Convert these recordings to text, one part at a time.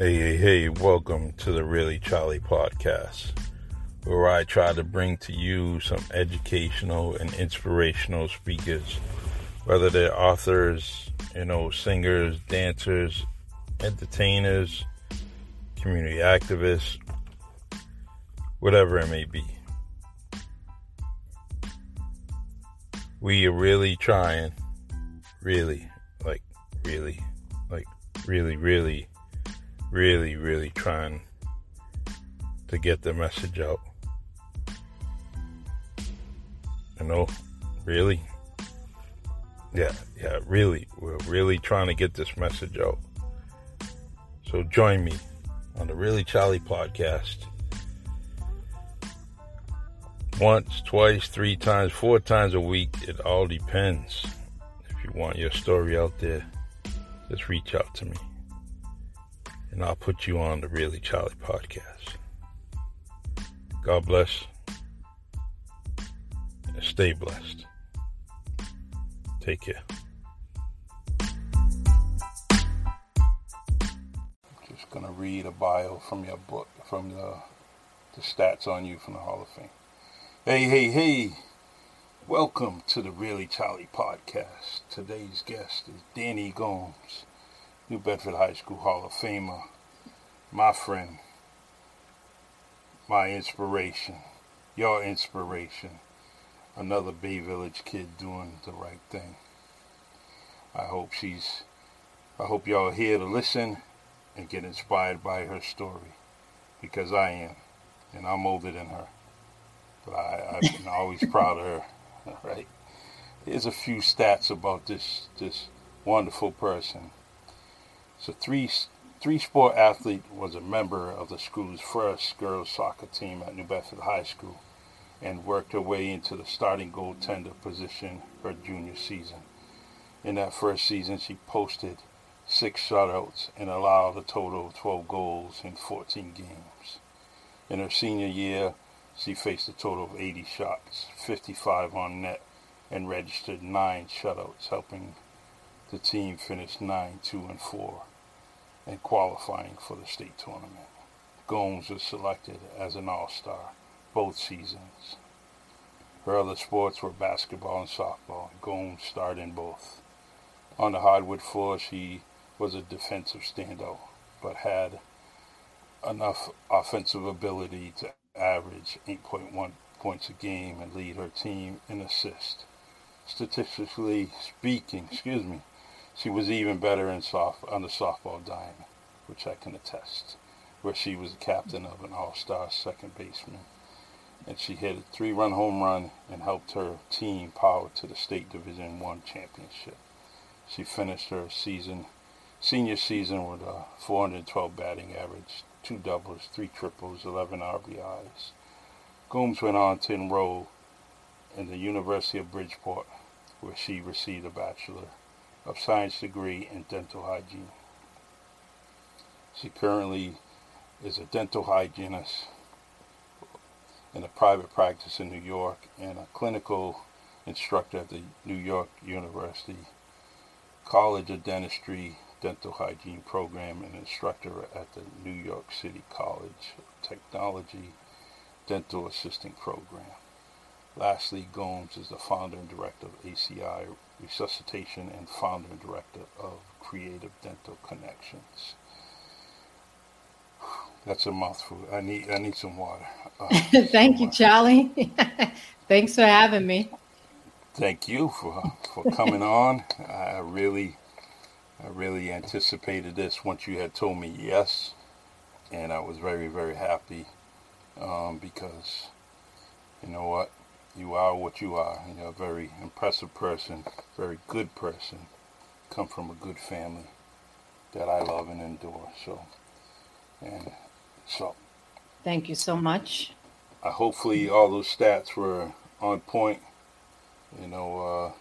Hey, hey, hey, welcome to the Really Charlie podcast, where I try to bring to you some educational and inspirational speakers, whether they're authors, you know, singers, dancers, entertainers, community activists, whatever it may be. We are really trying, really, like, really, like, really, really really, really trying to get the message out. You know, really? Yeah, yeah, really. We're really trying to get this message out. So join me on the Really Charlie podcast. Once, twice, three times, four times a week. It all depends. If you want your story out there, just reach out to me and I'll put you on the Really Charlie podcast. God bless and stay blessed. Take care. Just gonna read a bio from your book, from the the stats on you from the Hall of Fame. Hey, hey, hey! Welcome to the Really Charlie podcast. Today's guest is Danny Gomes. New Bedford High School Hall of Famer, my friend, my inspiration, your inspiration, another Bay Village kid doing the right thing. I hope she's, I hope y'all are here to listen and get inspired by her story because I am, and I'm older than her. But I, I've been always proud of her. All right. Here's a few stats about this this wonderful person. So three three sport athlete was a member of the school's first girls soccer team at New Bedford High School and worked her way into the starting goaltender position her junior season. In that first season, she posted six shutouts and allowed a total of 12 goals in 14 games. In her senior year, she faced a total of 80 shots, 55 on net, and registered nine shutouts, helping the team finish 9 2 and 4 and qualifying for the state tournament. Gomes was selected as an All-Star both seasons. Her other sports were basketball and softball. Gomes starred in both. On the hardwood floor, she was a defensive standout, but had enough offensive ability to average 8.1 points a game and lead her team in assists. Statistically speaking, excuse me, she was even better in soft on the softball diamond, which I can attest, where she was the captain of an all-star second baseman. And she hit a three-run home run and helped her team power to the state Division One championship. She finished her season, senior season with a 412 batting average, two doubles, three triples, 11 RBIs. Gomes went on to enroll in the University of Bridgeport, where she received a bachelor of Science degree in dental hygiene. She currently is a dental hygienist in a private practice in New York and a clinical instructor at the New York University College of Dentistry Dental Hygiene Program and instructor at the New York City College of Technology Dental Assistant Program. Lastly, Gomes is the founder and director of ACI Resuscitation and founder and director of Creative Dental Connections. That's a mouthful. I need I need some water. Uh, Thank so you, Charlie. Thanks for having me. Thank you for for coming on. I really I really anticipated this once you had told me yes, and I was very very happy um, because you know what you are what you are. You're a very impressive person, very good person. Come from a good family that I love and adore. So, and so. Thank you so much. I hopefully, all those stats were on point. You know,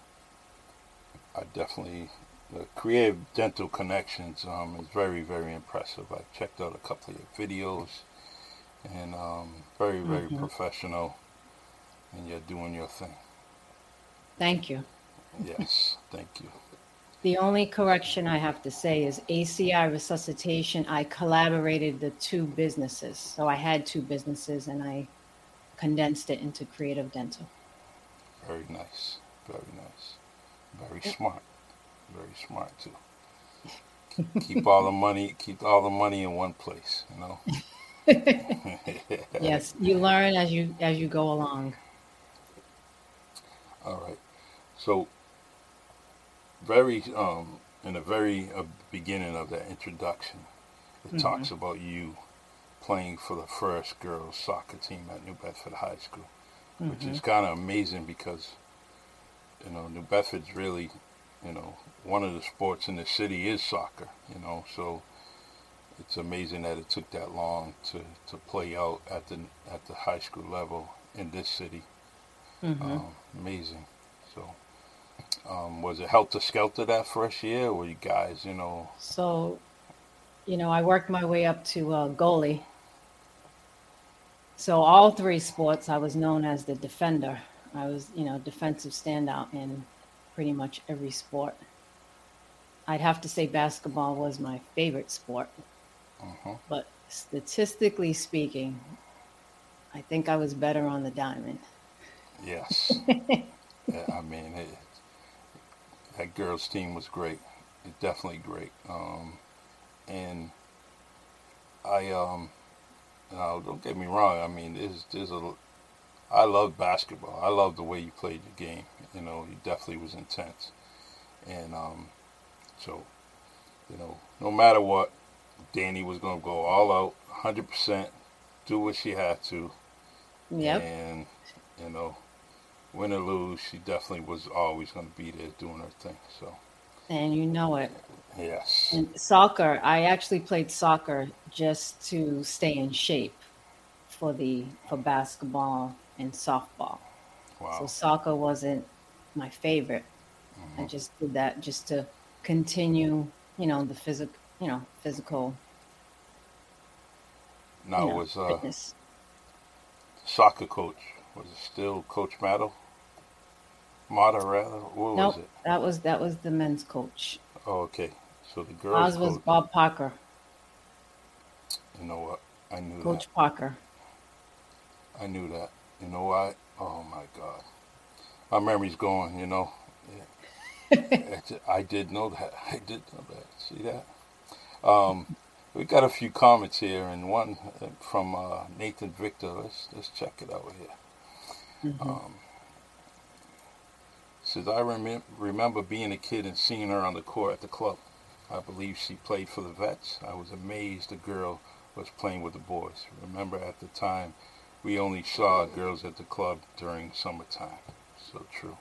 uh, I definitely the Creative Dental Connections um, is very, very impressive. I checked out a couple of your videos, and um, very, very mm-hmm. professional and you're doing your thing. Thank you. Yes, thank you. The only correction I have to say is ACI Resuscitation. I collaborated the two businesses. So I had two businesses and I condensed it into Creative Dental. Very nice. Very nice. Very smart. Very smart too. keep all the money keep all the money in one place, you know. yes, you learn as you as you go along. All right. So very um in the very uh, beginning of that introduction, it mm-hmm. talks about you playing for the first girls soccer team at New Bedford High School, mm-hmm. which is mm-hmm. kind of amazing because you know New Bedford's really you know one of the sports in the city is soccer. You know, so it's amazing that it took that long to, to play out at the at the high school level in this city. Mm-hmm. Um, amazing. So, um, was it helter skelter that first year, or you guys, you know? So, you know, I worked my way up to uh, goalie. So all three sports, I was known as the defender. I was, you know, defensive standout in pretty much every sport. I'd have to say basketball was my favorite sport. Uh-huh. But statistically speaking, I think I was better on the diamond. Yes. I mean, it, that girls' team was great. It's definitely great. Um, and I, um, now, don't get me wrong. I mean, there's, there's a, I love basketball. I love the way you played the game. You know, you definitely was intense. And, um, so, you know, no matter what, Danny was going to go all out, 100%, do what she had to. Yep. And, you know, win or lose, she definitely was always going to be there doing her thing. So. And you know it. Yes. And soccer, I actually played soccer just to stay in shape for the for basketball and softball. Wow. So soccer wasn't my favorite. Mm-hmm. I just did that just to continue, you know, the physical, you know, physical. Now you know, was uh, fitness. soccer coach was it still Coach Matto? Mata rather. What nope, was it? That was that was the men's coach. Oh, okay. So the girls. Oz was coach, Bob Parker. You know what? I knew Coach that. Parker. I knew that. You know what? Oh my God. My memory's going. You know. I did know that. I did know that. See that? Um, we got a few comments here, and one from uh, Nathan Victor. Let's let's check it out here. Mm-hmm. Um, says I rem- remember being a kid and seeing her on the court at the club. I believe she played for the Vets. I was amazed the girl was playing with the boys. Remember at the time, we only saw girls at the club during summertime. So true.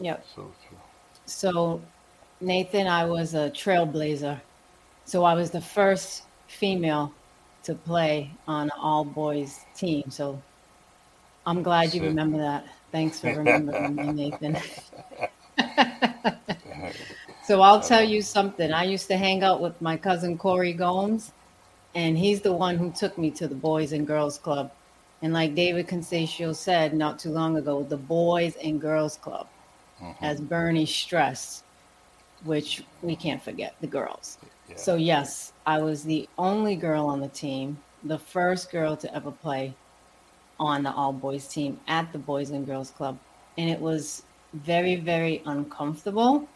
Yep. So true. So, Nathan, I was a trailblazer. So, I was the first female to play on an all boys team. So, I'm glad you remember that. Thanks for remembering me, Nathan. so, I'll tell you something. I used to hang out with my cousin Corey Gomes, and he's the one who took me to the Boys and Girls Club. And like David Consaccio said not too long ago, the Boys and Girls Club mm-hmm. as Bernie stressed, which we can't forget the girls. Yeah. So, yes, I was the only girl on the team, the first girl to ever play on the all boys team at the Boys and Girls Club. And it was very, very uncomfortable.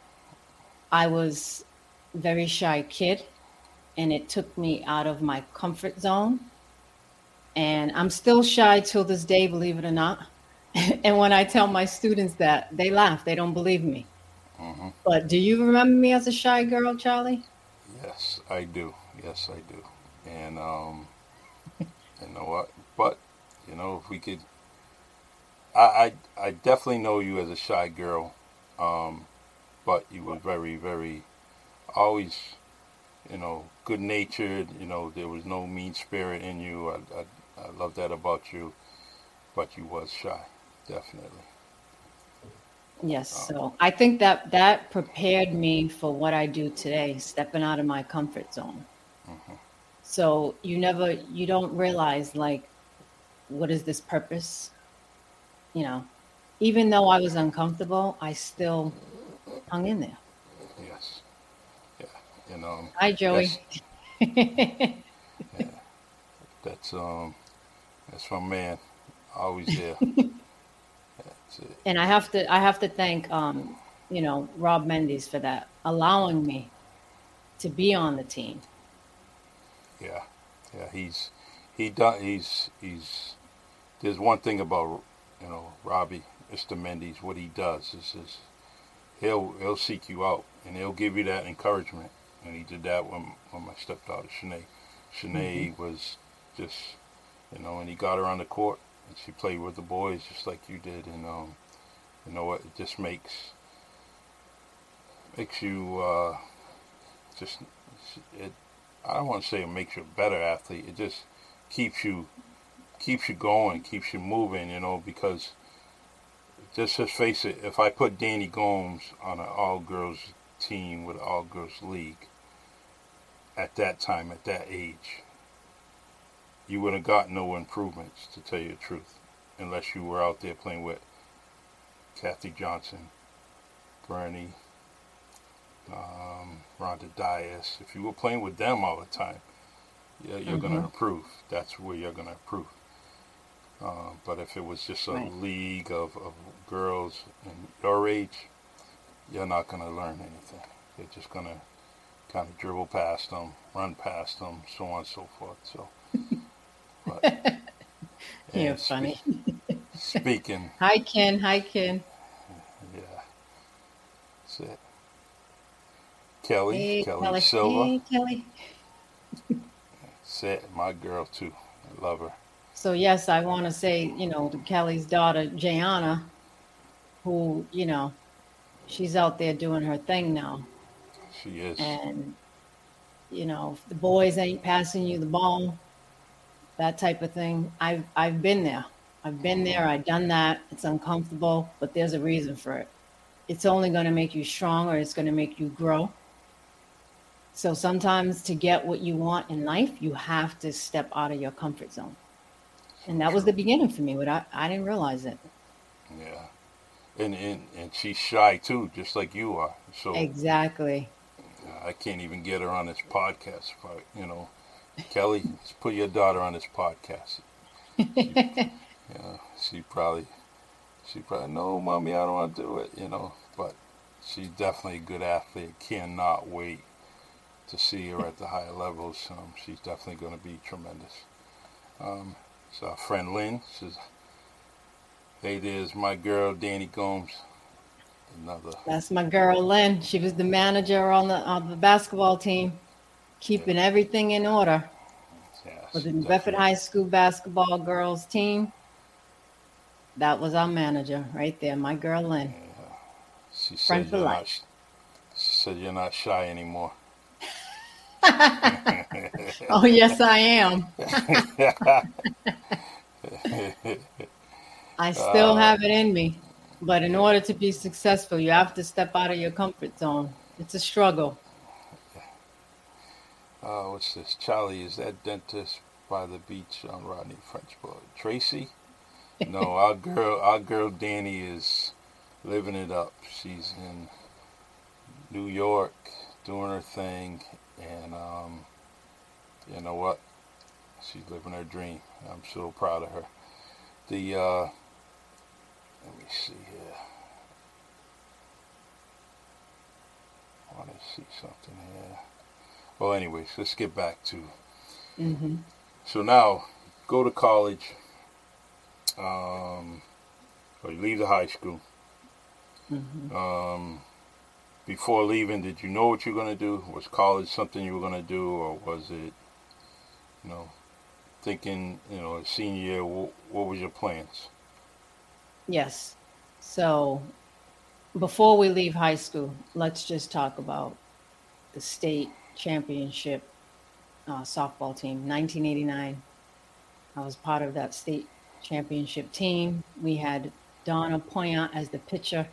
I was very shy kid and it took me out of my comfort zone. And I'm still shy till this day, believe it or not. and when I tell my students that, they laugh. They don't believe me. Mm-hmm. But do you remember me as a shy girl, Charlie? Yes, I do. Yes, I do. And um, you know what? Know, if we could, I I, I definitely know you as a shy girl. Um, but you were very, very, always, you know, good natured. You know, there was no mean spirit in you. I, I, I love that about you. But you was shy definitely. Yes, so I think that that prepared me for what I do today, stepping out of my comfort zone. Mm-hmm. So you never, you don't realize like, what is this purpose? You know, even though I was uncomfortable, I still hung in there. Yes. Yeah. And um, Hi, Joey. That's, yeah, that's um, that's my man. Always there. that's it. and I have to I have to thank um, you know, Rob Mendes for that, allowing me to be on the team. Yeah, yeah. He's he done. He's he's. There's one thing about you know Robbie, Mr. Mendes. What he does is, is he'll he'll seek you out and he'll give you that encouragement. And he did that when when my stepdaughter Shanae. Shanae mm-hmm. was just you know, and he got her on the court and she played with the boys just like you did. And um, you know what? It just makes makes you uh, just it. I don't want to say it makes you a better athlete. It just keeps you keeps you going, keeps you moving. You know, because just just face it. If I put Danny Gomes on an all girls team with an all girls league at that time, at that age, you would have got no improvements, to tell you the truth, unless you were out there playing with Kathy Johnson, Bernie, um, Rhonda Dias. If you were playing with them all the time, yeah, you're mm-hmm. going to improve. That's where you're going to improve. Uh, but if it was just a right. league of, of girls in your age, you're not going to learn anything. You're just going to kind of dribble past them, run past them, so on and so forth. So, but, you're funny. speaking. Hi, Ken. Hi, Ken. Yeah, that's it. Kelly, hey, Kelly, Kelly Silva. Hey, Kelly. That's it. My girl too. I love her. So yes, I want to say, you know, Kelly's daughter, Jayana, who, you know, she's out there doing her thing now. She is. And, you know, if the boys ain't passing you the ball, that type of thing. I've I've been there. I've been there. I've done that. It's uncomfortable, but there's a reason for it. It's only going to make you stronger. It's going to make you grow. So sometimes to get what you want in life, you have to step out of your comfort zone. And that was the beginning for me, but I, I didn't realize it. Yeah. And, and and she's shy too, just like you are. So Exactly. I can't even get her on this podcast. But, you know, Kelly, let's put your daughter on this podcast. She, yeah, she probably, she probably, no, mommy, I don't want to do it, you know. But she's definitely a good athlete. Cannot wait to see her at the higher levels. Um, she's definitely going to be tremendous. Um, so our uh, friend Lynn says, "Hey, there's my girl Danny Gomes." Another. That's my girl Lynn. She was the manager on the on the basketball team, keeping yeah. everything in order yes, for the New Bedford High School basketball girls team. That was our manager right there, my girl Lynn. Yeah. She said, you're not, she said you're not shy anymore. oh, yes, I am. I still uh, have it in me. But in order to be successful, you have to step out of your comfort zone. It's a struggle. Uh, what's this? Charlie, is that dentist by the beach on Rodney French Board? Tracy? No, our girl, our girl Danny is living it up. She's in New York doing her thing, and um, you know what? She's living her dream. I'm so proud of her. The uh, let me see here. I want to see something here. Well, anyways, let's get back to. Mm-hmm. So now, go to college. Um, or you leave the high school. Mm-hmm. Um, before leaving, did you know what you were going to do? Was college something you were going to do, or was it, you know, thinking, you know, a senior year, what, what was your plans? Yes. So before we leave high school, let's just talk about the state championship uh, softball team, 1989. I was part of that state championship team. We had Donna Poyant as the pitcher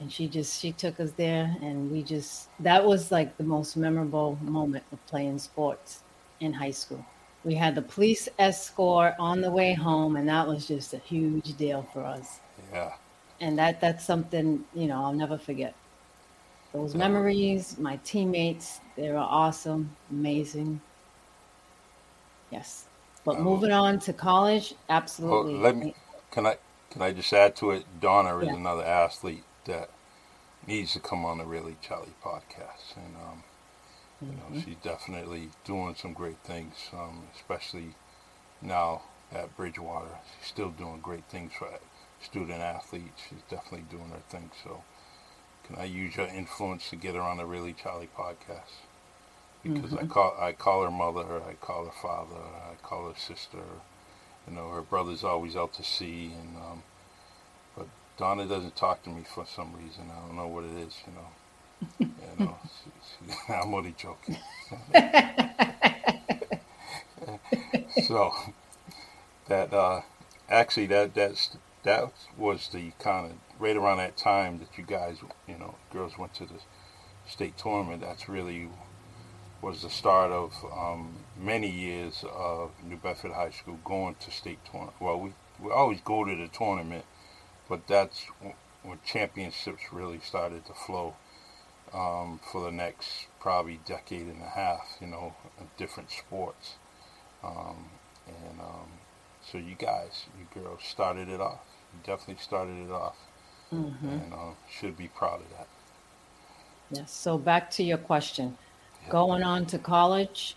and she just she took us there and we just that was like the most memorable moment of playing sports in high school we had the police escort on the way home and that was just a huge deal for us yeah and that that's something you know i'll never forget those memories, my teammates, they were awesome, amazing. Yes. But Um, moving on to college, Well, absolutely. let me. Can I? Can I just add to it? Donna is Yeah. another athlete that needs to come on the Really Charlie podcast, and um, you Mm-hmm. know she's definitely doing some great things, um, especially now at Bridgewater. She's still doing great things for student athletes. She's definitely doing her thing. So, can I use your influence to get her on the Really Charlie podcast? Because I call I call her mother, I call her father, I call her sister. You know, her brother's always out to sea, and um, Donna doesn't talk to me for some reason. I don't know what it is. You know, you know. She, she, I'm only joking. so that uh, actually that that's that was the kind of right around that time that you guys, you know, girls went to the state tournament. That's really was the start of um, many years of New Bedford High School going to state tournament. Well, we, we always go to the tournament, but that's when championships really started to flow um, for the next probably decade and a half, you know, different sports. Um, and um, so you guys, you girls started it off. You definitely started it off. Mhm. And uh, should be proud of that. Yes. So back to your question. Yeah. Going on to college,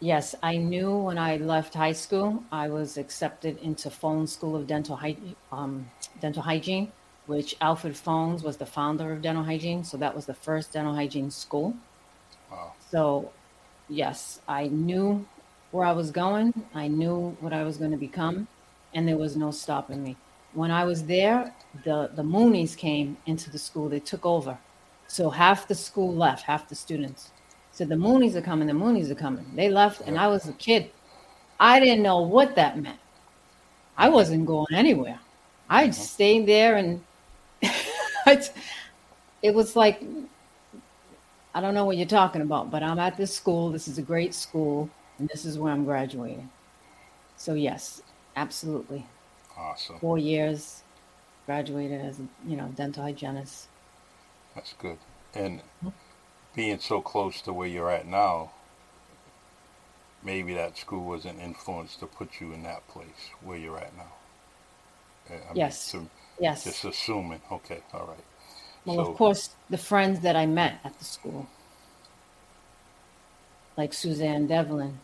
yes, I knew when I left high school, I was accepted into Fones School of Dental, Hy- um, Dental Hygiene, which Alfred Fones was the founder of dental hygiene. So that was the first dental hygiene school. Wow. So, yes, I knew where I was going. I knew what I was going to become, and there was no stopping me. When I was there, the the Moonies came into the school. They took over, so half the school left, half the students. So the Moonies are coming. The Moonies are coming. They left, and I was a kid. I didn't know what that meant. I wasn't going anywhere. I uh-huh. stayed there, and it, it was like I don't know what you're talking about, but I'm at this school. This is a great school, and this is where I'm graduating. So yes, absolutely. Awesome. Four years, graduated as a you know dental hygienist. That's good. And mm-hmm. Being so close to where you're at now, maybe that school was an influence to put you in that place where you're at now. Uh, I Yes. Yes. just assuming. Okay. All right. well, so- of course, the friends that I met at the school, like Suzanne Devlin.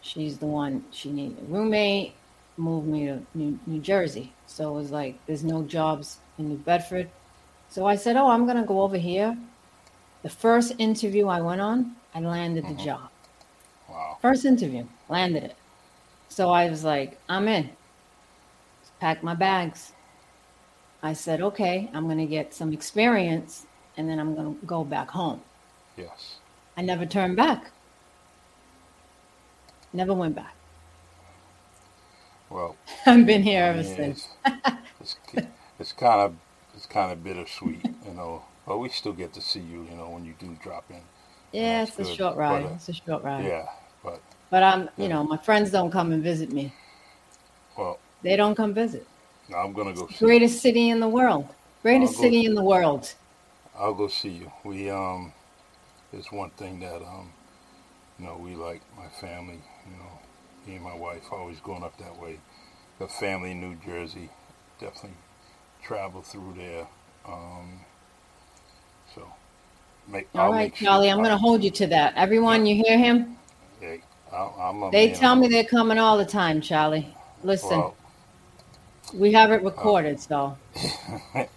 She's the one. She needed a roommate. Moved me to New, New Jersey. So it was like there's no jobs in New Bedford. So I said, "Oh, I'm gonna go over here." The first interview I went on, I landed the Mhm. job. Wow. First interview, landed it. So I was like, I'm in. Pack my bags. I said, okay, I'm going to get some experience and then I'm going to go back home. Yes. I never turned back. Never went back. Well, I've been here I ever mean, since. it's, it's, it's kind of it's kind of bittersweet, you know. But we still get to see you, you know, when you do drop in. Yeah, it's a good. short ride. But, uh, It's a short ride. Yeah. But But I'm, Yeah. you know, my friends don't come and visit me. well, They don't come visit. I'm gonna go see. Greatest city in the world. Greatest city in the world. I'll go see you. We um, there's one thing that um, you know, we like my family. You know, me and my wife always going up that way. The family in New Jersey, definitely travel through there. Um, make. All I'll right, make sure- Charlie, I'm going to hold you to that. Everyone, you hear him? I, I'm a They man. tell me they're coming all the time, Charlie. Listen, Well, we have it recorded, so it,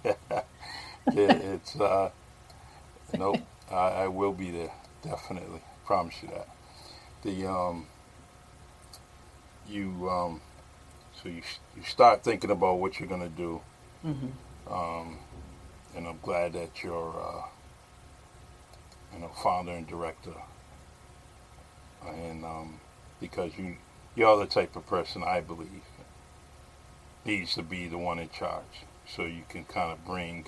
it's uh, nope. I, I will be there definitely. Promise you that. The um, you um, so you you start thinking about what you're gonna do, mhm. um, and I'm glad that you're uh, you know founder and director, and um, because you you're the type of person I believe needs to be the one in charge, so you can kind of bring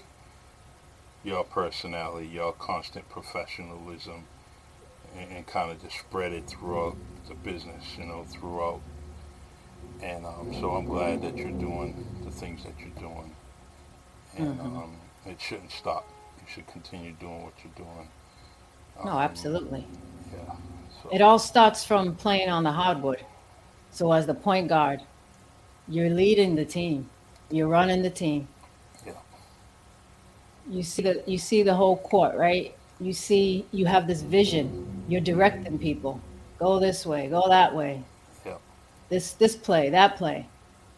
your personality, your constant professionalism, and, and kind of just spread it throughout the business, you know, throughout. And um, so I'm glad that you're doing the things that you're doing, and Mhm. um, it shouldn't stop. you should continue doing what you're doing. No, Um, absolutely. Yeah. So, It all starts from playing on the hardwood. So as the point guard, you're leading the team. You're running the team. Yeah. You see the you see the whole court, right? You see you have this vision. You're directing people. Go this way, go that way. Yeah. This this play, that play.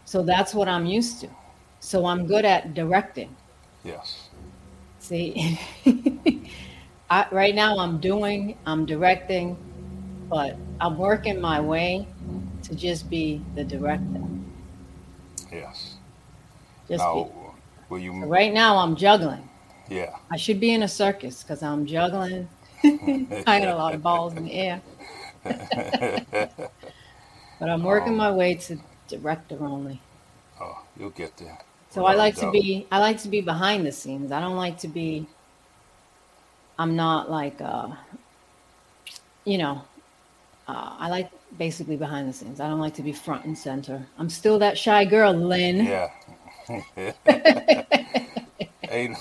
So that's what I'm used to. So I'm good at directing. yes. See, I, right now I'm doing, I'm directing, but I'm working my way to just be the director. Yes. Just now, be. will you? So right now I'm juggling. Yeah. I should be in a circus because I'm juggling. I got a lot of balls in the air. but I'm working Um, my way to director only. Oh, you'll get there. So I Without like to be I like to be behind the scenes. I don't like to be I'm not like uh you know uh, I like basically behind the scenes. I don't like to be front and center. I'm still that shy girl, Lynn. Yeah. hey,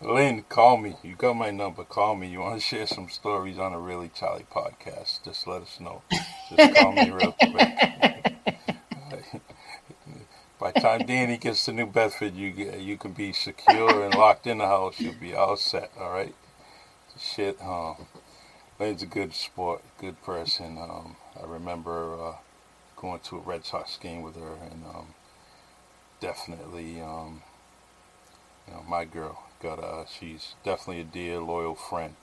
Lynn, call me. You got my number. Call me. You want to share some stories on a Really Charlie podcast? Just let us know. Just call me real quick. By the time Danny gets to New Bedford, you you can be secure and locked in the house. You'll be all set. All right. Shit. Um, Lynn's a good sport, good person. Um, I remember uh, going to a Red Sox game with her, and um, definitely, um, you know, my girl got a. She's definitely a dear, loyal friend,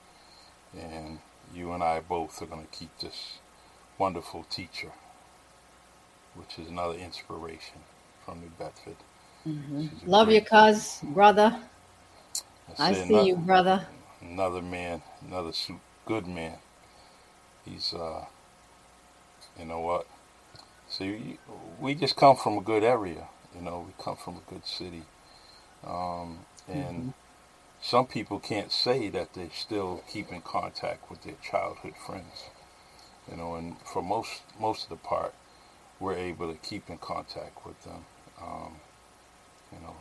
and you and I both are going to keep this wonderful teacher, which is another inspiration from New Bedford. Mhm. Love you, cuz, brother. I said see you, brother. Another man, another good man. He's, uh, you know what? See, we just come from a good area. You know, we come from a good city. Um, and some people can't say that they still keep in contact with their childhood friends. You know, and for most most of the part, we're able to keep in contact with them. Um, you know,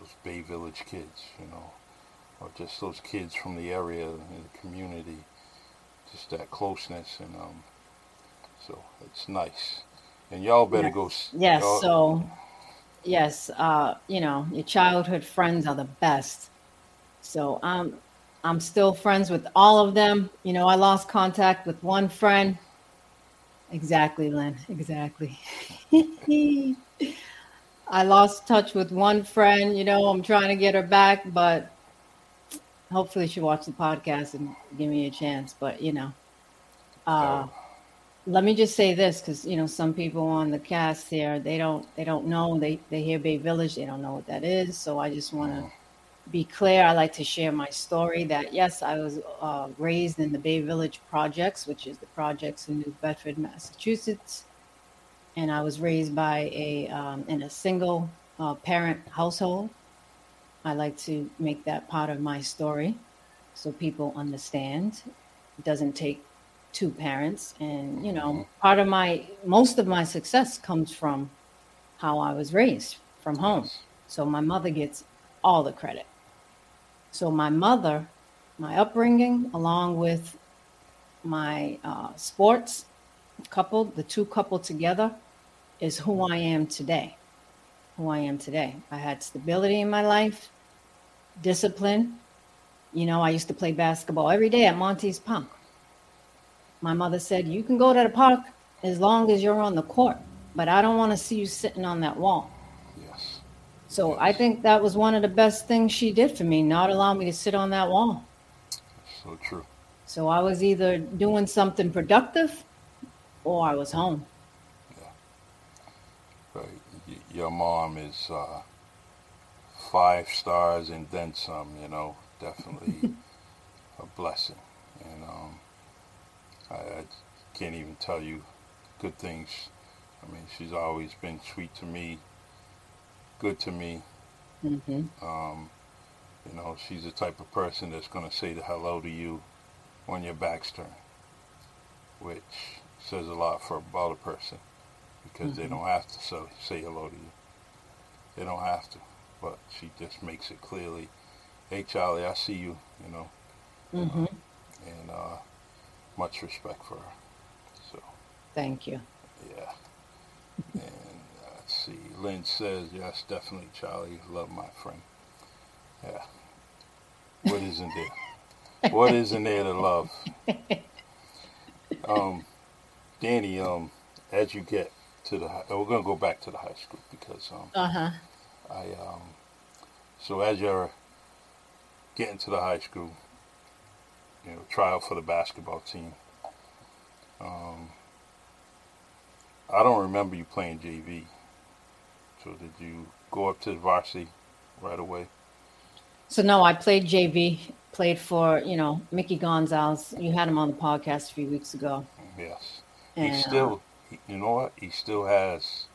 those Bay Village kids. You know, or just those kids from the area and the community. Just that closeness, and um, so it's nice. And y'all better go. s- Yes, so yes, uh, you know, your childhood friends are the best. So um I'm still friends with all of them. You know, I lost contact with one friend. Exactly, Lynn. Exactly. I lost touch with one friend, you know, I'm trying to get her back, but hopefully she'll watch the podcast and give me a chance. But you know. Uh Oh. let me just say this because you know some people on the cast here they don't they don't know they they hear bay village they don't know what that is so i just want to be clear i like to share my story that yes i was uh, raised in the bay village projects which is the projects in new bedford massachusetts and i was raised by a um, in a single uh, parent household i like to make that part of my story so people understand. It doesn't take two parents and you know part of my most of my success comes from how i was raised from home. So my mother gets all the credit. So my mother my upbringing along with my uh, sports coupled the two coupled together is who i am today who i am today. I had stability in my life discipline you know i used to play basketball every day at monty's pump my mother said, You can go to the park as long as you're on the court, but I don't want to see you sitting on that wall. Yes. So I think that was one of the best things she did for me, not allow me to sit on that wall. So true. So I was either doing something productive or I was home. Right. Y- your mom is uh, five stars and then some. You know, definitely a blessing. And um, I, I can't even tell you good things. I mean, she's always been sweet to me, good to me. hmm Um, you know, she's the type of person that's going to say the hello to you when your back's turned, which says a lot for about a person because they Mhm. don't have to so, say hello to you. They don't have to, but she just makes it clearly hey Charlie, I see you. You know, hmm and uh, much respect for her. So Thank you. yeah. And uh, let's see. Lynn says yes, definitely Charlie. Love my friend. Yeah. What isn't there? what isn't there to love? Um, Danny, um, as you get to the, hi- we're gonna go back to the high school because um, Uh huh. I um, so as you're getting to the high school, you know, trial for the basketball team. Um, I don't remember you playing JV. So did you go up to the varsity right away? So no, I played JV. Played for you know Mickey Gonzalez. You had him on the podcast a few weeks ago. Yes. And, he uh, still, you know what? He still has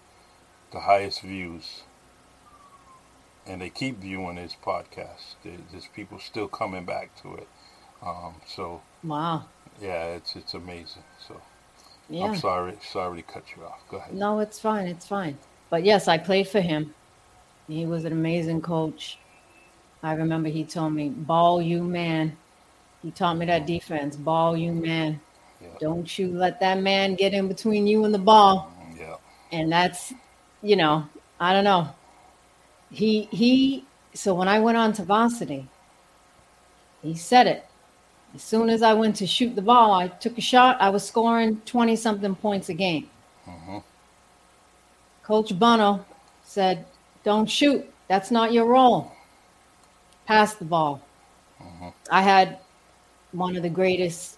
the highest views, and they keep viewing his podcast. There's people still coming back to it. Um, so wow. yeah, it's it's amazing. So Yeah. I'm sorry, sorry to cut you off. Go ahead. No, it's fine. It's fine. But yes, I played for him. He was an amazing coach. I remember he told me, "Ball you man." He taught me that defense. Ball you man. Yeah. Don't you let that man get in between you and the ball. Yeah. And that's, you know, I don't know. He he. So when I went on to varsity, he said it. As soon as I went to shoot the ball, I took a shot. I was scoring twenty something points a game. hmm Coach Bono said, Don't shoot. That's not your role. Pass the ball. Mhm. I had one of the greatest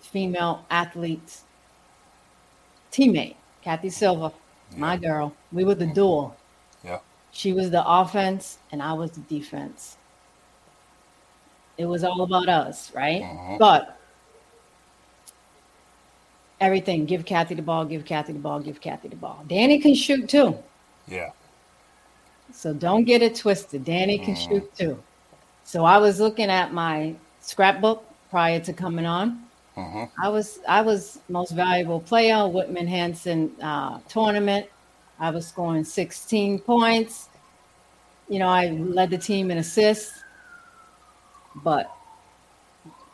female athletes, teammate, Kathy Silva, my girl. We were the duel. Yeah. She was the offense and I was the defense. It was all about us, right? Mhm. But everything give Kathy the ball, give Kathy the ball, give Kathy the ball. Danny can shoot too. Yeah. So don't get it twisted. Danny can Mm. shoot too. So I was looking at my scrapbook prior to coming on. hmm I was I was most valuable player, Whitman Hanson uh, tournament. I was scoring 16 points. You know, I led the team in assists, but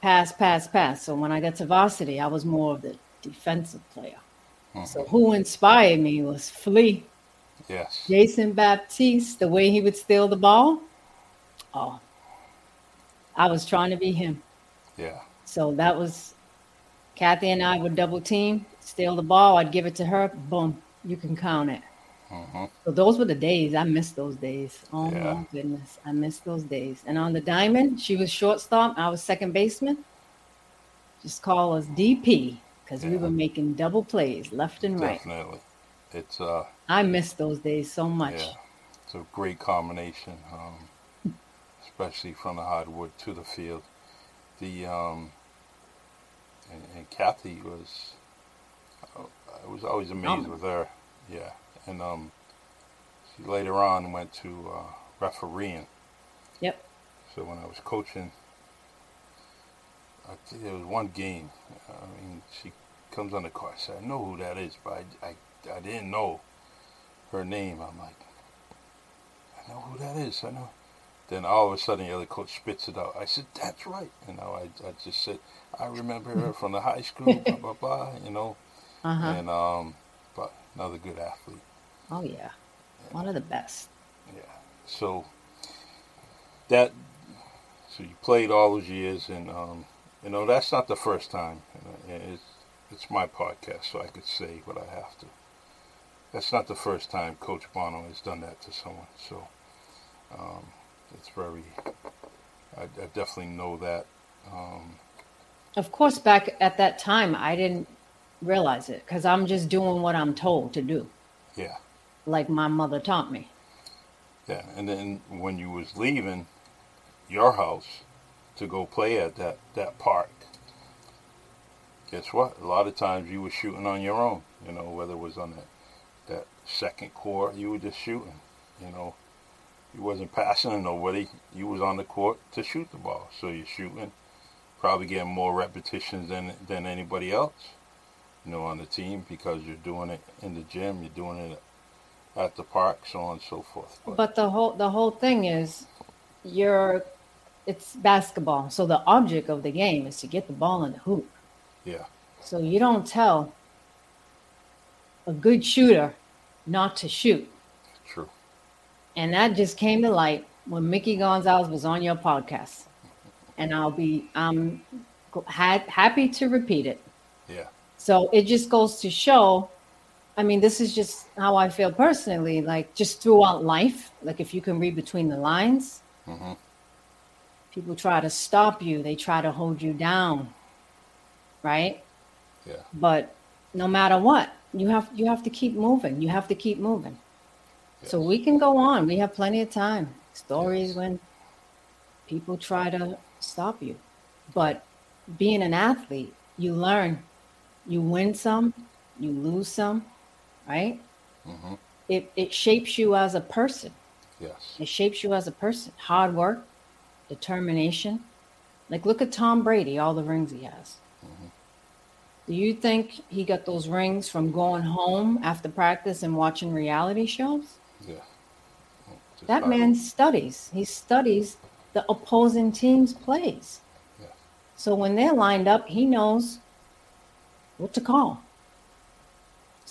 pass, pass, pass. So when I got to varsity, I was more of the defensive player. Mm-hmm. So who inspired me was Flea. Yes. Jason Baptiste, the way he would steal the ball. Oh, I was trying to be him. Yeah. So that was Kathy and I would double team, steal the ball. I'd give it to her. Boom, you can count it. Hmm So those were the days. I miss those days. Oh Yeah. my goodness, I miss those days. And on the diamond, she was shortstop. I was second baseman. Just call us DP because we were making double plays left and right. Definitely. It's uh I miss those days so much. yeah. It's a great combination, um, especially from the hardwood to the field. The um, and, and Kathy was, I was always amazed Um. with her. Yeah, and um, she later on went to uh, refereeing. Yep. So when I was coaching, I think there was one game. I mean, she comes on the court. I said, I know who that is, but I, I, I didn't know her name. I'm like, I know who that is. I know. Then all of a sudden, the other coach spits it out. I said, "That's right." You know, I, I just said, "I remember her from the high school." Blah blah blah. You know, Uh huh. and um, but another good athlete. Oh yeah, one of the best. Yeah. So that so you played all those years, and um, you know that's not the first time. It's it's my podcast, so I could say what I have to. That's not the first time Coach Bono has done that to someone. So um, it's very. I, I definitely know that. Um, Of course, back at that time, I didn't realize it because I'm just doing what I'm told to do, yeah. Like my mother taught me. Yeah, and then when you was leaving your house to go play at that, that park, guess what? A lot of times you were shooting on your own. You know, whether it was on that that second court, you were just shooting. You know, you wasn't passing to nobody. You was on the court to shoot the ball. So you're shooting, probably getting more repetitions than than anybody else. You know, on the team because you're doing it in the gym, you're doing it at the park, so on and so forth. But the whole the whole thing is, you're it's basketball. So the object of the game is to get the ball in the hoop. Yeah. So you don't tell a good shooter not to shoot. True. And that just came to light when Mickey Gonzalez was on your podcast. And I'll be um had happy to repeat it. Yeah. So it just goes to show I mean, this is just how I feel personally, like just throughout life. Like if you can read between the lines, hmm people try to stop you, they try to hold you down. Right? Yeah. But no matter what, you have you have to keep moving. You have to keep moving. So we can go on. We have plenty of time. Stories Yes. when people try to stop you. But being an athlete, you learn. You win some, you lose some, right? hmm It it shapes you as a person. Yes. It shapes you as a person. Hard work, determination. Like look at Tom Brady, all the rings he has. Mhm. Do you think he got those rings from going home after practice and watching reality shows? Yeah. Just That man work. studies. He studies the opposing team's plays. Yeah. So when they're lined up, he knows what to call.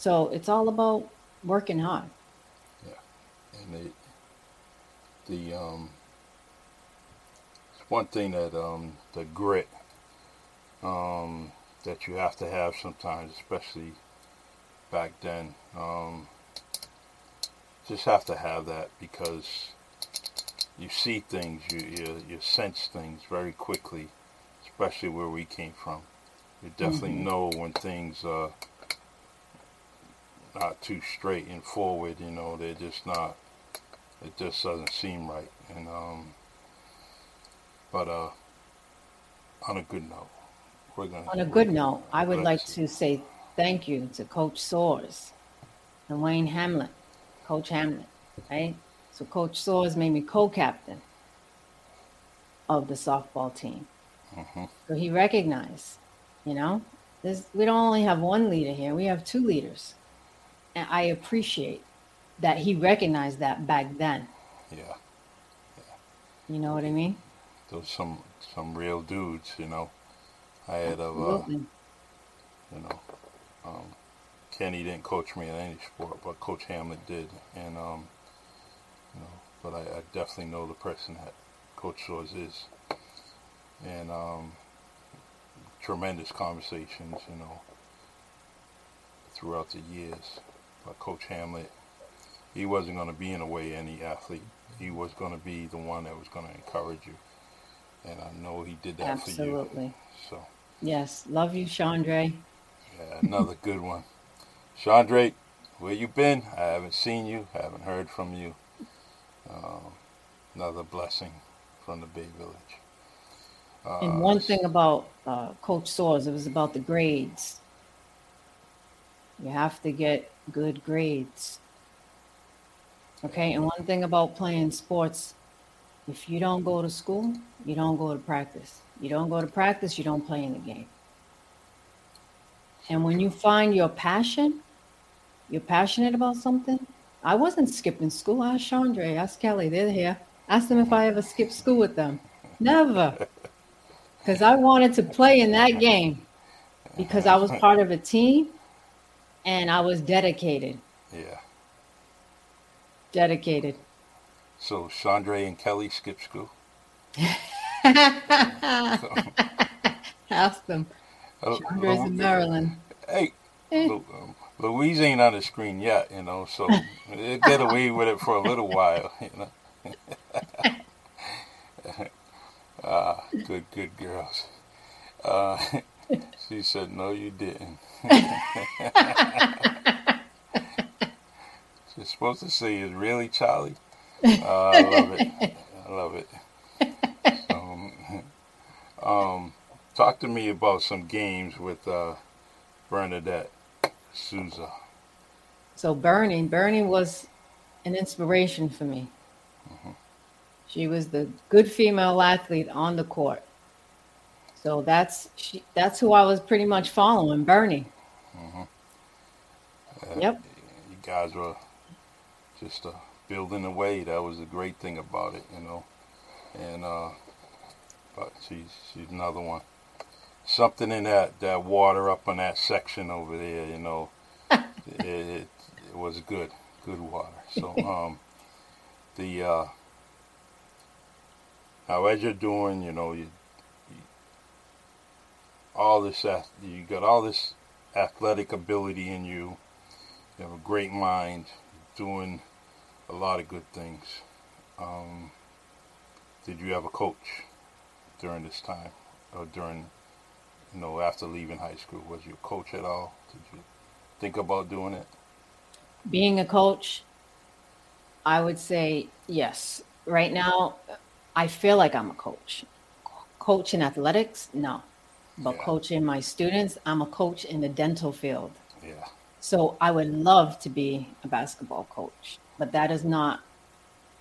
So it's all about working hard. Yeah, and the the um one thing that um the grit um that you have to have sometimes especially back then um just have to have that because you see things you you, you sense things very quickly especially where we came from you definitely Mhm. know when things are not too straight and forward you know they're just not it just doesn't seem right and um but uh on a good note we're gonna On a good note, I would like to say thank you to Coach Soares and Wayne Hamlet, Coach Hamlet, right? So Coach Soares made me co-captain of the softball team. Mhm. So he recognized, you know, there's, we don't only have one leader here, we have two leaders. And I appreciate that he recognized that back then. yeah. You know what I mean? those some some real dudes you know. I had a, uh, you know um kenny didn't coach me in any sport but coach hamlet did. And um you know but i, I definitely know the person that coach Soares is. And um tremendous conversations you know throughout the years coach hamlet he wasn't going to be in a way any athlete he was going to be the one that was going to encourage you and i know he did that for you Absolutely. so Yes. Love you, Chandra. yeah, another good one. Chandra, where you been? I haven't seen you, haven't heard from you. Um, another blessing from the Bay Village. Uh, And one thing about uh, Coach Soares, it was about the grades. You have to get good grades. Okay, and one thing about playing sports, if you don't go to school, you don't go to practice. You don't go to practice, you don't play in the game. And when you find your passion, you're passionate about something. I wasn't skipping school. Ask Chandra, ask Kelly, they're here. Ask them if I ever skipped school with them. Never because I wanted to play in that game because I was part of a team and I was dedicated. Yeah. Dedicated. So Chandra and Kelly skip school. Ask them. Chandra's Lu- in Maryland. Hey, Eh. Lu- um, Louise ain't on the screen yet, you know, so they'll get away with it for a little while, you know. ah, good, good girls. Uh, she said, no, you didn't. She's supposed to say, is really Charlie? Uh, I love it. I love it. So, um, talk to me about some games with uh, Bernadette Souza. So Bernie, Bernie was an inspiration for me. She was the good female athlete on the court. So that's she, that's who I was pretty much following, Bernie. Uh, Yep. You guys were just uh, building away. That was the great thing about it, you know. And uh, but she's she's another one. Something in that that water up on that section over there, you know, it, it, it was good, good water. So um, the uh, now as you're doing, you know, you all this you got all this athletic ability in you. You have a great mind, doing a lot of good things. Um, did you have a coach during this time, or during, you know, after leaving high school? Was you a coach at all? Did you think about doing it? Being a coach, I would say yes. Right now, I feel like I'm a coach. Coach in athletics, no. But yeah. coaching my students, I'm a coach in the dental field. Yeah. So I would love to be a basketball coach, but that is not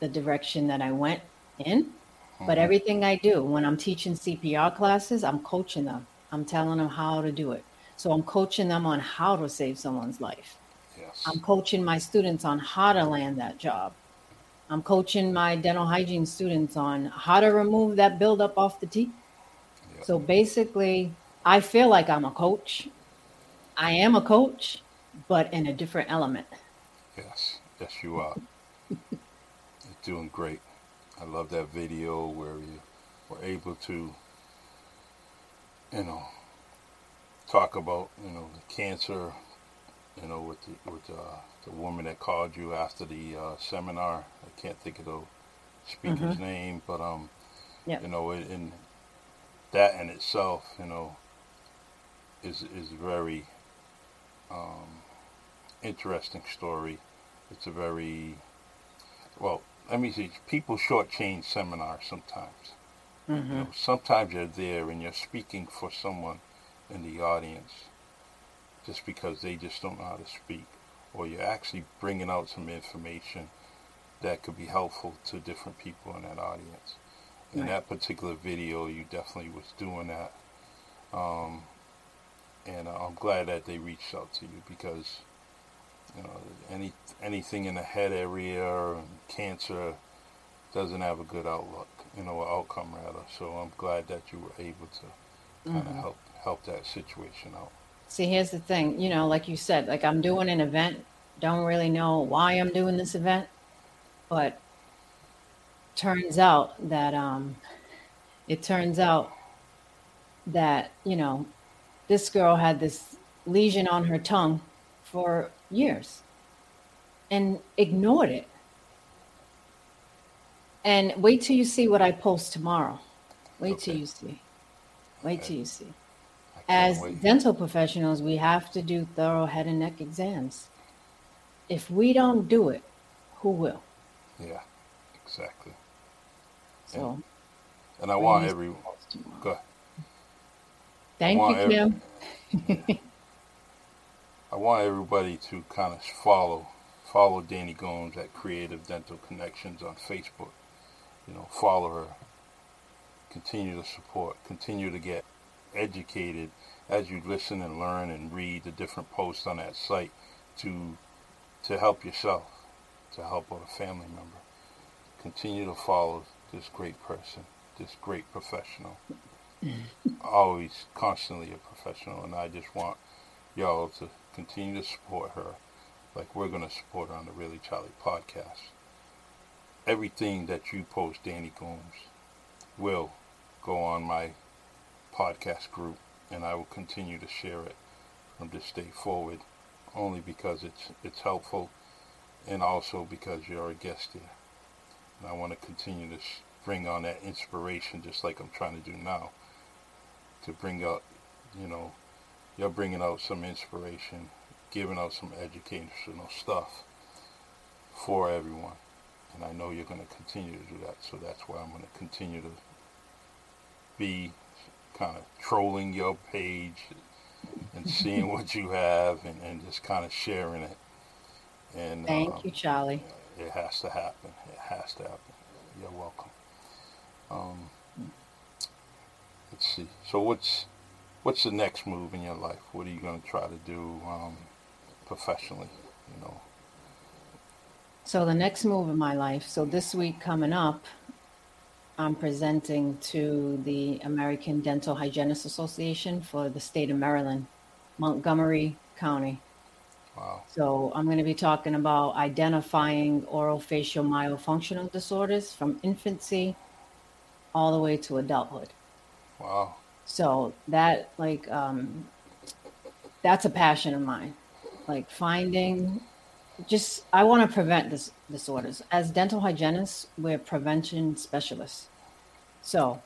the direction that I went in. Mm-hmm. But everything I do, when I'm teaching CPR classes, I'm coaching them. I'm telling them how to do it. So I'm coaching them on how to save someone's life. Yes. I'm coaching my students on how to land that job. I'm coaching my dental hygiene students on how to remove that buildup off the teeth. So basically, I feel like I'm a coach. I am a coach, but in a different element. Yes, yes, you are. You're doing great. I love that video where you were able to, you know, talk about, you know, the cancer, you know, with the, with uh, the woman that called you after the uh, seminar. I can't think of the speaker's mm-hmm. name, but um, yep. you know, in that in itself, you know, is is very um, interesting story. It's a very well. Let me see. People shortchange seminars sometimes. Mm-hmm. You know, sometimes you're there and you're speaking for someone in the audience just because they just don't know how to speak, or you're actually bringing out some information that could be helpful to different people in that audience. In right. that particular video, you definitely was doing that. Um, and I'm glad that they reached out to you because you know any anything in the head area and cancer doesn't have a good outlook, you know, outcome rather. So I'm glad that you were able to kind of mm-hmm. help help that situation out. See, here's the thing, you know, like you said, like I'm doing an event, don't really know why I'm doing this event, but turns out that um it turns out that, you know, this girl had this lesion on her tongue for years and ignored it. And wait till you see what I post tomorrow. Wait okay. till you see. Wait okay. till you see. As wait. dental professionals, we have to do thorough head and neck exams. If we don't do it, who will? Yeah, exactly. So, and, I want everyone. Go. Thank you, Kim. Every, I want everybody to kind of follow follow Danny Gomes at Creative Dental Connections on Facebook. You know, follow her. Continue to support. Continue to get educated as you listen and learn and read the different posts on that site to to help yourself, to help a family member. Continue to follow this great person, this great professional always constantly a professional, and I just want y'all to continue to support her like we're going to support her on the Really Charlie podcast. Everything that you post, Danny Gomes, will go on my podcast group, and I will continue to share it from this day forward, only because it's it's helpful, and also because you're a guest here. And I want to continue to bring on that inspiration, just like I'm trying to do now to bring out, you know, you're bringing out some inspiration, giving out some educational stuff for everyone. And I know you're going to continue to do that. So that's why I'm going to continue to be kind of trolling your page and seeing what you have and, and just kind of sharing it. And thank um, you, Charlie. It has to happen. It has to happen. You're welcome. Um, let's see. So what's what's the next move in your life? What are you going to try to do um, professionally? You know. So the next move in my life. So this week coming up, I'm presenting to the American Dental Hygienists Association for the state of Maryland, Montgomery County. Wow. So I'm going to be talking about identifying oral facial myofunctional disorders from infancy all the way to adulthood. Wow. So that like um that's a passion of mine. Like finding just I want to prevent this disorders. As dental hygienists, we're prevention specialists. So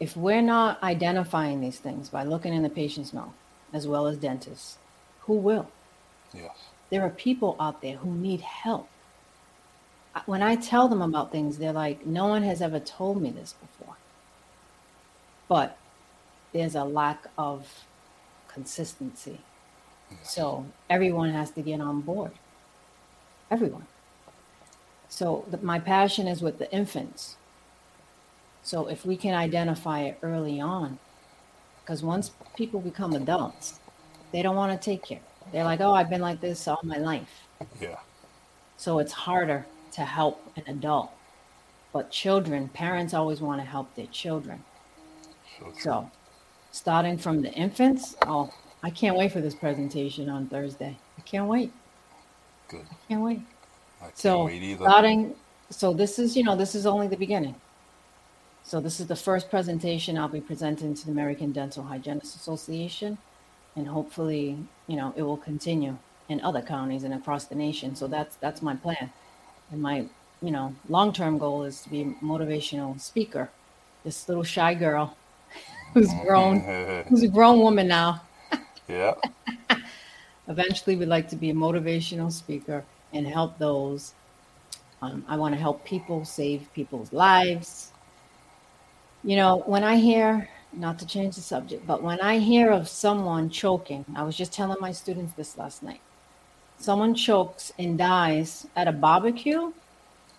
if we're not identifying these things by looking in the patient's mouth, as well as dentists, who will? Yes. There are people out there who need help. When I tell them about things, they're like, no one has ever told me this before. But there's a lack of consistency. Yes. So everyone has to get on board. Everyone. So the, my passion is with the infants. So if we can identify it early on, because once people become adults, they don't want to take care. They're like, oh, I've been like this all my life. Yeah. So it's harder to help an adult. But children, parents always want to help their children. So. So starting from the infants, oh, I can't wait for this presentation on Thursday. I can't wait. Good. I can't wait. I can't So wait either. starting, so this is, you know, this is only the beginning. So this is the first presentation I'll be presenting to the American Dental Hygienists Association. And hopefully, you know, it will continue in other counties and across the nation. So that's, that's my plan. And my, you know, long-term goal is to be a motivational speaker. This little shy girl who's grown, who's a grown woman now. yeah. eventually we'd like to be a motivational speaker and help those um, i want to help people save people's lives you know when i hear not to change the subject but when i hear of someone choking i was just telling my students this last night someone chokes and dies at a barbecue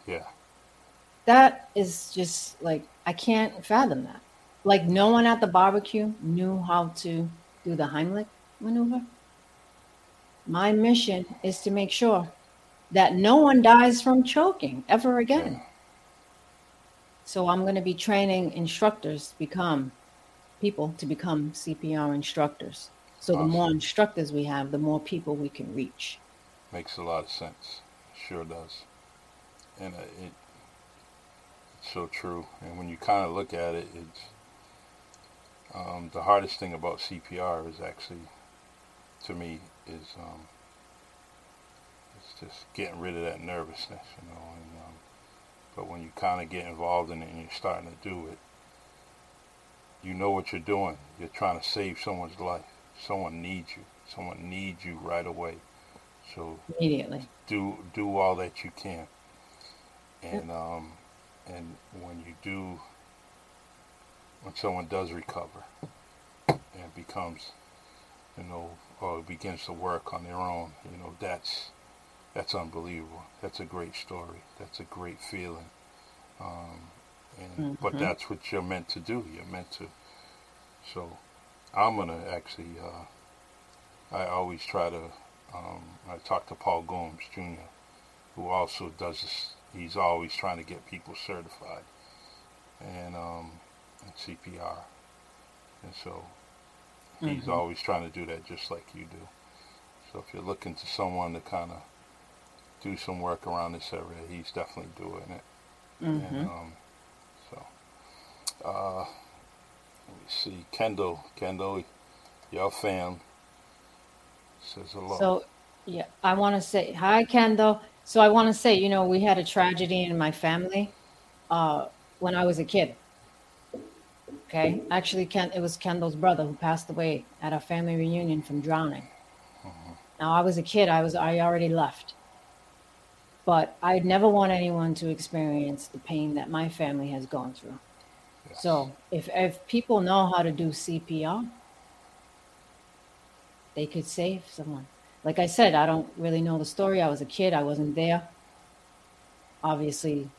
Yeah. that is just like i can't fathom that like no one at the barbecue knew how to do the heimlich maneuver my mission is to make sure that no one dies from choking ever again. Yeah. So I'm going to be training instructors to become people to become CPR instructors. So the more instructors we have, the more people we can reach. Makes a lot of sense. Sure does. And uh, it it's so true. And when you kind of look at it, it's um, the hardest thing about CPR is actually, to me, is um, it's just getting rid of that nervousness, you know. And, um, but when you kind of get involved in it and you're starting to do it, you know what you're doing. You're trying to save someone's life. Someone needs you. Someone needs you right away. So Immediately. do do all that you can. And um, and when you do, when someone does recover and becomes, you know, or begins to work on their own, you know, that's that's unbelievable. That's a great story. That's a great feeling. Um, and but Mhm. that's what you're meant to do. You're meant to. So, I'm gonna actually. Uh, I always try to. Um, I talk to Paul Gomes Jr., who also does this. He's always trying to get people certified, and um, in CPR, and so he's Mhm. always trying to do that just like you do. So if you're looking to someone to kind of do some work around this area, he's definitely doing it. hmm And um, uh, let me see, Kendall, Kendall, your fam says hello. So, yeah, I want to say hi, Kendall. So I want to say, you know, we had a tragedy in my family uh, when I was a kid. Okay, actually, Ken, it was Kendall's brother who passed away at a family reunion from drowning. Now I was a kid; I was I already left, but I'd never want anyone to experience the pain that my family has gone through. So if if people know how to do CPR, they could save someone. Like I said, I don't really know the story. I was a kid, I wasn't there. Obviously,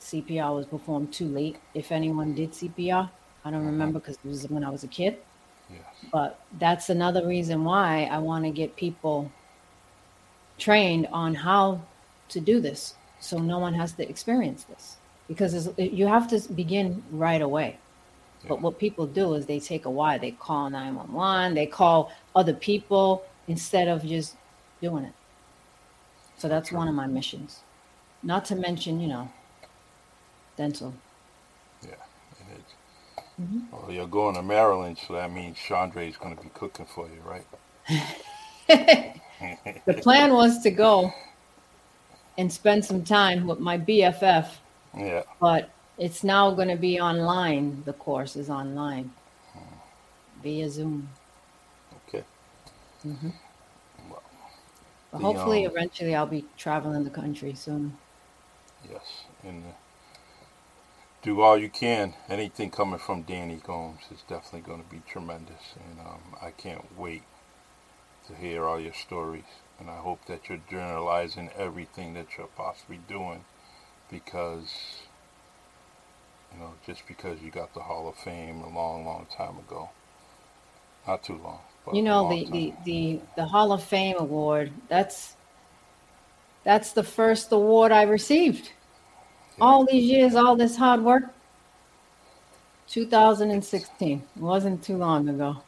CPR was performed too late. If anyone did CPR, I don't uh-huh. remember because it was when I was a kid. yes, But that's another reason why I want to get people trained on how to do this so no one has to experience this. Because it's, you have to begin right away. Yeah. But what people do is they take a while. They call 911, they call other people instead of just doing it. So that's one of my missions. Not to mention, you know, dental. Yeah. Mm-hmm. Well, you're going to Maryland, so that means Chandra is going to be cooking for you, right? the plan was to go and spend some time with my BFF. Yeah. But it's now going to be online. The course is online hmm. via Zoom. Okay. Mm-hmm. Well, but hopefully, um, eventually, I'll be traveling the country soon. Yes, and uh, do all you can. Anything coming from Danny Gomes is definitely going to be tremendous, and um, I can't wait to hear all your stories. And I hope that you're journalizing everything that you're possibly doing, because you know, just because you got the Hall of Fame a long, long time ago, not too long. you know, the, the the the Hall of Fame award. That's that's the first award I received all these years, all this hard work. 2016 it wasn't too long ago.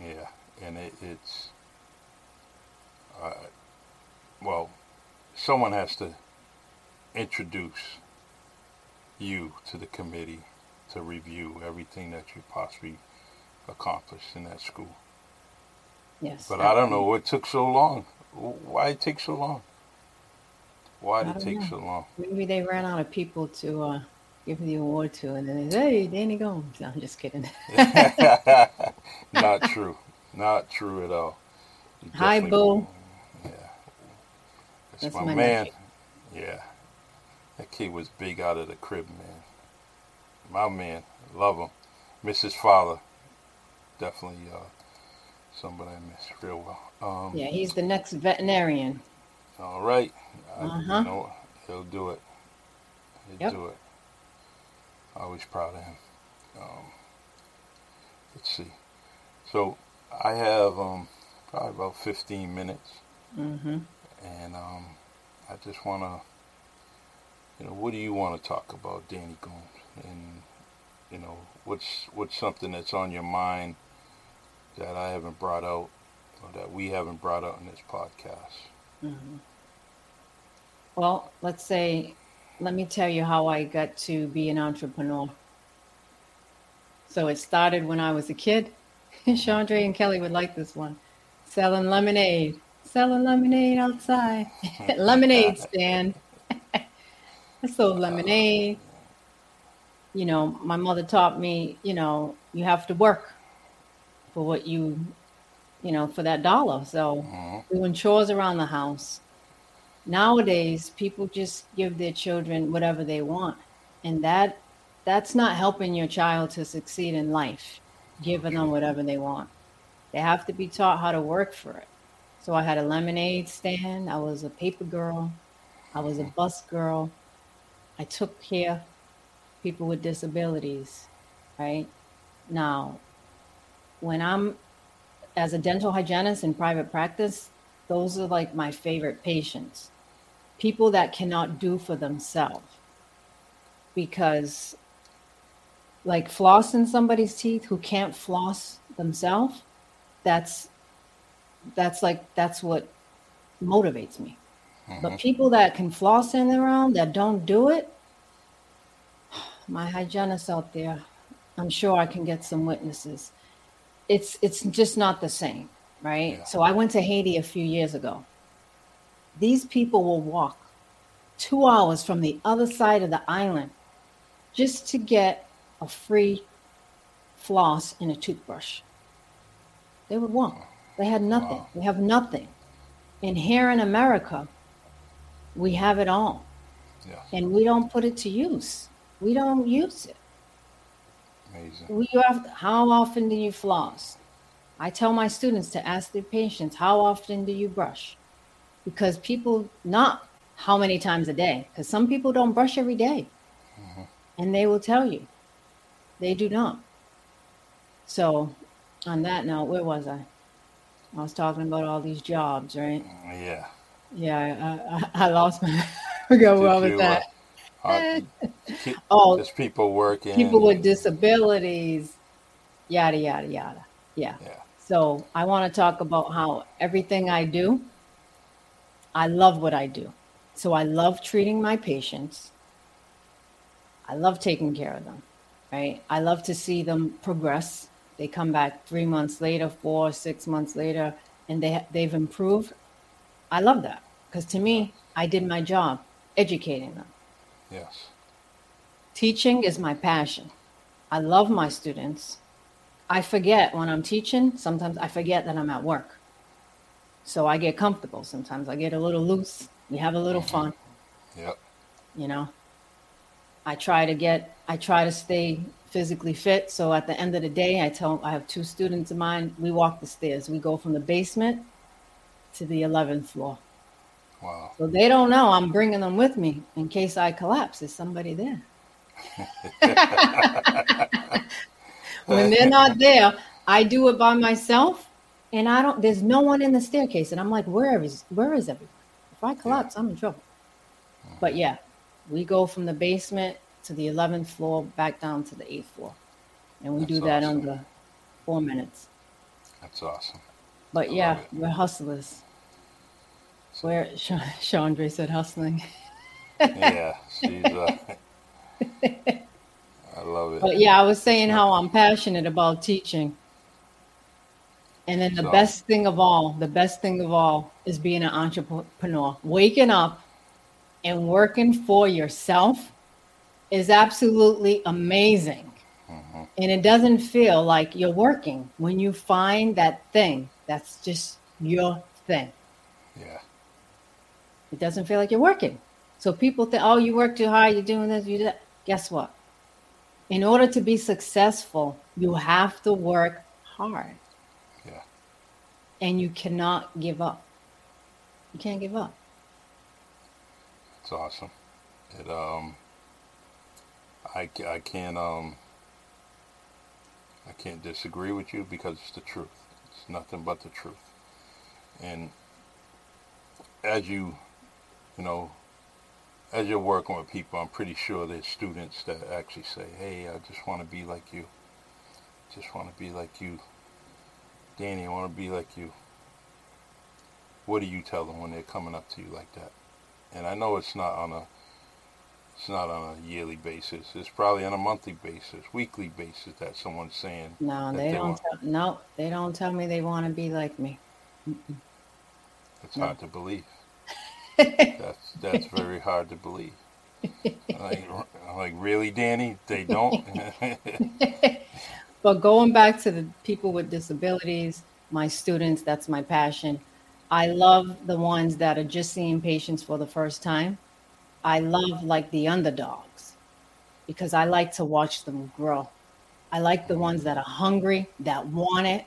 Yeah, and it, it's uh, well, someone has to introduce you to the committee to review everything that you possibly accomplished in that school. Yes. But I don't know what took so long. Why it take so long? Why did it take know. so long? Maybe they ran out of people to uh, give the award to, and then they say, "Hey, Danny Gomes." No, I'm just kidding. Not true. Not true at all. Hi, Bo. Yeah, that's, that's my, my, man. Yeah, that kid was big out of the crib, man. My man, love him. Miss his father. Definitely uh, somebody I miss real well. Um, yeah, he's the next veterinarian. All right. Uh-huh. You know, he'll do it. He'll yep. do it. Always proud of him. Um, let's see. So I have um, probably about 15 minutes. Mm-hmm. And um, I just want to, you know, what do you want to talk about, Danny Gomes? And, you know, what's, what's something that's on your mind that I haven't brought out or that we haven't brought out in this podcast? Mm-hmm. Well, let's say, let me tell you how I got to be an entrepreneur. So it started when I was a kid. Chandra and Kelly would like this one. Selling lemonade, selling lemonade outside, lemonade stand. I sold lemonade. You know, my mother taught me, you know, you have to work for what you you know, for that dollar. So mm-hmm. doing chores around the house. Nowadays, people just give their children whatever they want. And that that's not helping your child to succeed in life, giving them whatever they want. They have to be taught how to work for it. So I had a lemonade stand, I was a paper girl, I was a bus girl. I took care of people with disabilities, right? Now, when I'm as a dental hygienist in private practice, those are like my favorite patients. People that cannot do for themselves. Because, like flossing somebody's teeth who can't floss themselves, that's that's like that's what motivates me. Mm-hmm. But people that can floss in their own that don't do it, my hygienists out there, I'm sure I can get some witnesses it's it's just not the same, right? Yeah. So I went to Haiti a few years ago. These people will walk two hours from the other side of the island just to get a free floss and a toothbrush. They would walk. They had nothing. Wow. We have nothing. And here in America, we have it all. Yeah. And we don't put it to use. We don't use it. Amazing. We have, how often do you floss? I tell my students to ask their patients, how often do you brush? Because people, not how many times a day, because some people don't brush every day. Mm-hmm. And they will tell you they do not. So, on that note, where was I? I was talking about all these jobs, right? Yeah. Yeah, I, I, lost my. I forgot where I was. Uh, oh, there's people working. People with disabilities, yada yada yada. Yeah. Yeah. So I want to talk about how everything I do, I love what I do. So I love treating my patients. I love taking care of them, right? I love to see them progress. They come back three months later, four, six months later, and they they've improved. I love that because to me, I did my job educating them. Yes. Teaching is my passion. I love my students. I forget when I'm teaching, sometimes I forget that I'm at work. So I get comfortable sometimes. I get a little loose. We have a little mm-hmm. fun. Yep. You know, I try to get, I try to stay physically fit. So at the end of the day, I tell, I have two students of mine, we walk the stairs. We go from the basement to the 11th floor. Wow. So they don't know I'm bringing them with me in case I collapse. Is somebody there. when they're not there, I do it by myself, and I don't. There's no one in the staircase, and I'm like, where is where is everyone? If I collapse, yeah. I'm in trouble. Mm. But yeah, we go from the basement to the 11th floor, back down to the eighth floor, and we That's do that awesome. under four minutes. That's awesome. But I yeah, we're hustlers. Where Chandra said hustling. yeah, she's. Uh, I love it. But yeah, I was saying how I'm passionate about teaching. And then the so, best thing of all, the best thing of all is being an entrepreneur. Waking up and working for yourself is absolutely amazing. Mm-hmm. And it doesn't feel like you're working when you find that thing that's just your thing. Yeah. It doesn't feel like you're working. So people think, oh, you work too hard, you're doing this, you do that. Guess what? In order to be successful, you have to work hard. Yeah. And you cannot give up. You can't give up. It's awesome. It um I, I can't um I can't disagree with you because it's the truth. It's nothing but the truth. And as you you know as you're working with people, I'm pretty sure there's students that actually say, hey, I just want to be like you. Just want to be like you. Danny, I want to be like you. What do you tell them when they're coming up to you like that? And I know it's not on a it's not on a yearly basis. It's probably on a monthly basis, weekly basis that someone's saying. No, they, they, don't. Tell, no, they don't tell me they want to be like me. Mm-mm. It's no. hard to believe that's that's very hard to believe. Like, like really, Danny? They don't. but going back to the people with disabilities, my students, that's my passion. I love the ones that are just seeing patients for the first time. I love like the underdogs because I like to watch them grow. I like the ones that are hungry, that want it,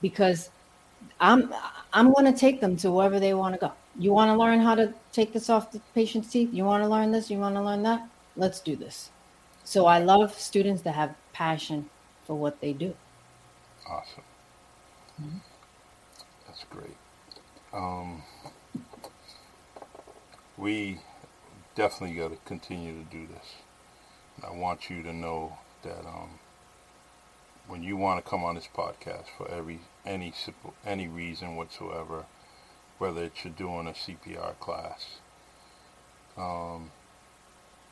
because I'm I'm going to take them to wherever they want to go. You want to learn how to take this off the patient's teeth? You want to learn this? You want to learn that? Let's do this. So I love students that have passion for what they do. Awesome. Mm-hmm. That's great. Um, we definitely got to continue to do this. I want you to know that um, when you want to come on this podcast for every any any reason whatsoever, whether it's you're doing a CPR class um,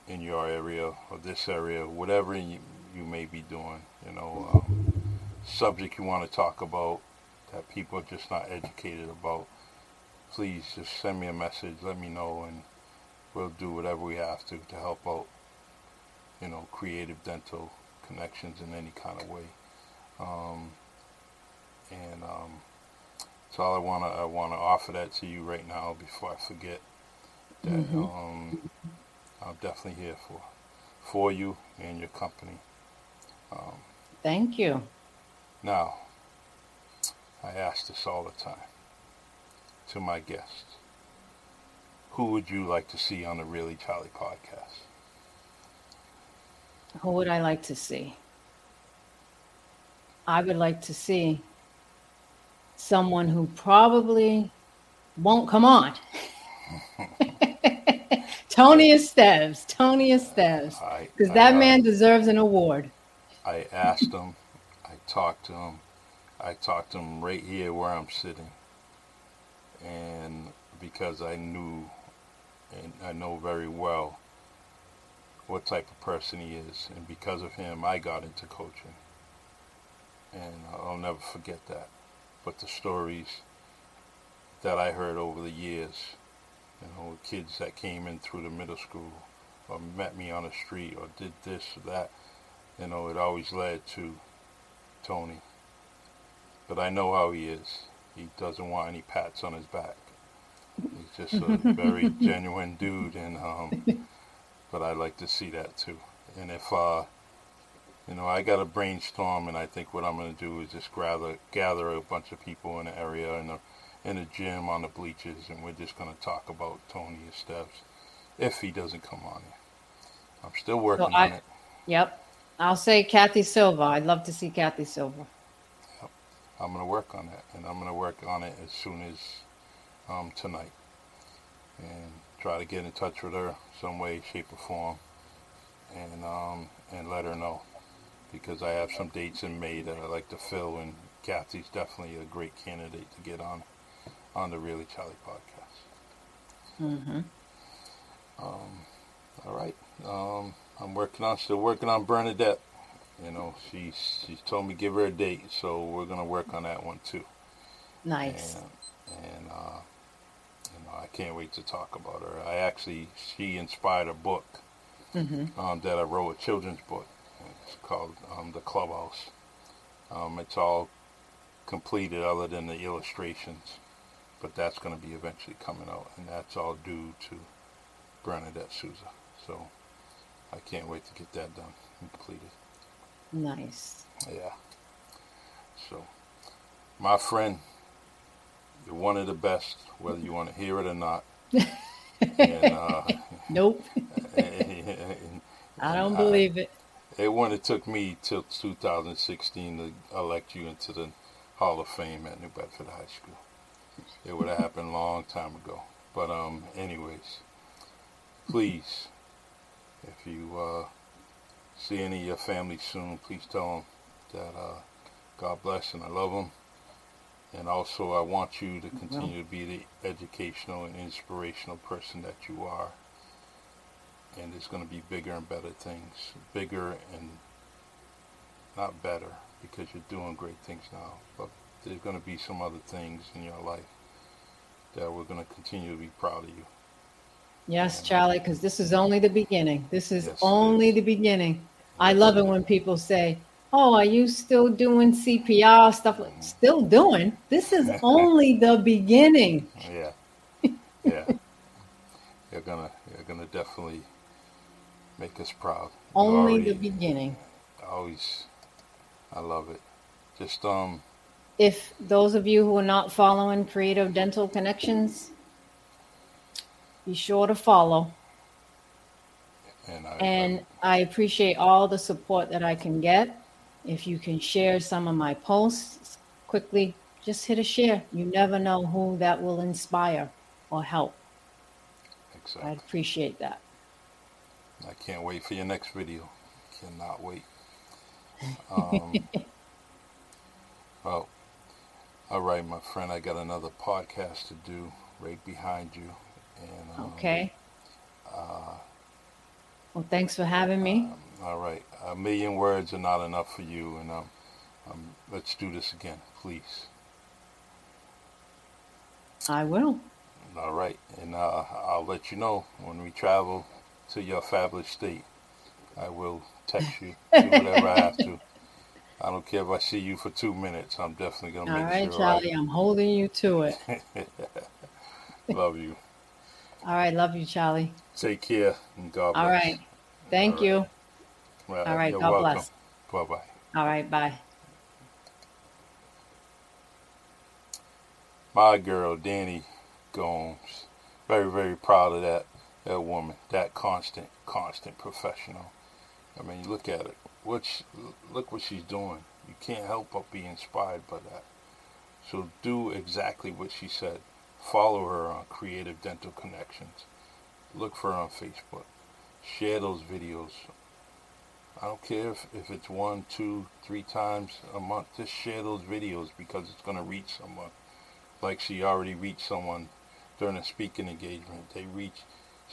in your area or this area, whatever you, you may be doing, you know, um, subject you want to talk about that people are just not educated about, please just send me a message, let me know, and we'll do whatever we have to to help out, you know, creative dental connections in any kind of way. Um, and um, so I want to I want to offer that to you right now before I forget that mm-hmm. um, I'm definitely here for for you and your company. Um, Thank you. Now, I ask this all the time to my guests. Who would you like to see on the Really Charlie podcast? Who would I like to see? I would like to see someone who probably won't come on. Tony Esteves. Tony Esteves. I, Because that uh, man deserves an award. I asked him, I talked to him, I talked to him right here where I'm sitting. And because I knew and I know very well what type of person he is. And because of him, I got into coaching. And I'll never forget that. But the stories that I heard over the years, you know, kids that came in through the middle school or met me on the street or did this or that, you know, it always led to Tony. But I know how he is. He doesn't want any pats on his back. He's just a very genuine dude, and um, but I like to see that too. And if uh, you know, I got to brainstorm, and I think what I'm going to do is just gather gather a bunch of people in the area in the in the gym on the bleachers, and we're just going to talk about Tony Esteves. if he doesn't come on here. I'm still working I- on it. Yep. I'll say Kathy Silva. I'd love to see Kathy Silva. Yep. I'm going to work on that, and I'm going to work on it as soon as um, tonight, and try to get in touch with her some way, shape, or form, and um, and let her know because I have some dates in May that I like to fill, and Kathy's definitely a great candidate to get on on the Really Charlie podcast. Mm-hmm. Um, all right, um, I'm working on still working on Bernadette. You know, she's she's told me give her a date, so we're gonna work on that one too. Nice. And, and uh, you know, I can't wait to talk about her. I actually, she inspired a book Mm-hmm. um, that I wrote, a children's book. Called um, The Clubhouse. Um, it's all completed other than the illustrations, but that's going to be eventually coming out, and that's all due to Bernadette Souza. So I can't wait to get that done and completed. Nice. Yeah. So, my friend, you're one of the best, whether you want to hear it or not. and, uh, Nope. and- I don't and believe it. It wouldn't have took me till 2016 to elect you into the Hall of Fame at New Bedford High School. It would have happened a long time ago. But um, anyways, please, if you uh, see any of your family soon, please tell them that uh, God bless and I love them. And also, I want you to continue to be the educational and inspirational person that you are and there's going to be bigger and better things. Bigger and not better because you're doing great things now, but there's going to be some other things in your life that we're going to continue to be proud of you. Yes, Charlie, because this is only the beginning. This is Yes, only is. the beginning. I love it when people say, Oh, are you still doing CPR stuff? Like, still doing? This is only the beginning. Yeah, yeah. You're gonna, you're gonna definitely make us proud. Only already- the beginning. Always, I love it. Just um, If those of you who are not following Creative Dental Connections, be sure to follow. and I, And I appreciate all the support that I can get. If you can share some of my posts quickly, just hit a share. You never know who that will inspire or help. exactly. I'd appreciate that. I can't wait for your next video. Cannot wait. Um, well, all right, my friend. I got another podcast to do right behind you. And um, Okay. Uh, Well, thanks for having me. all right. A million words are not enough for you, and um, um, let's do this again, please. I will. All right, and uh, I'll let you know when we travel to your fabulous state. I will text you, do whatever I have to. I don't care if I see you for two minutes. I'm definitely gonna All make right, sure Charlie. I'm holding you to it. Love you. All right. Love you, Charlie. Take care and God bless. All right. Thank All you. Well, All right. God welcome. bless. Bye bye. All right. Bye. My girl, Danny Gomes. Very, very proud of that that woman. That constant, constant professional. I mean, look at it. What look what she's doing. You can't help but be inspired by that. So do exactly what she said. Follow her on Creative Dental Connections. look for her on Facebook. Share those videos. I don't care if, if it's one, two, three times a month. Just share those videos because it's going to reach someone. Like she already reached someone during a speaking engagement. They reach,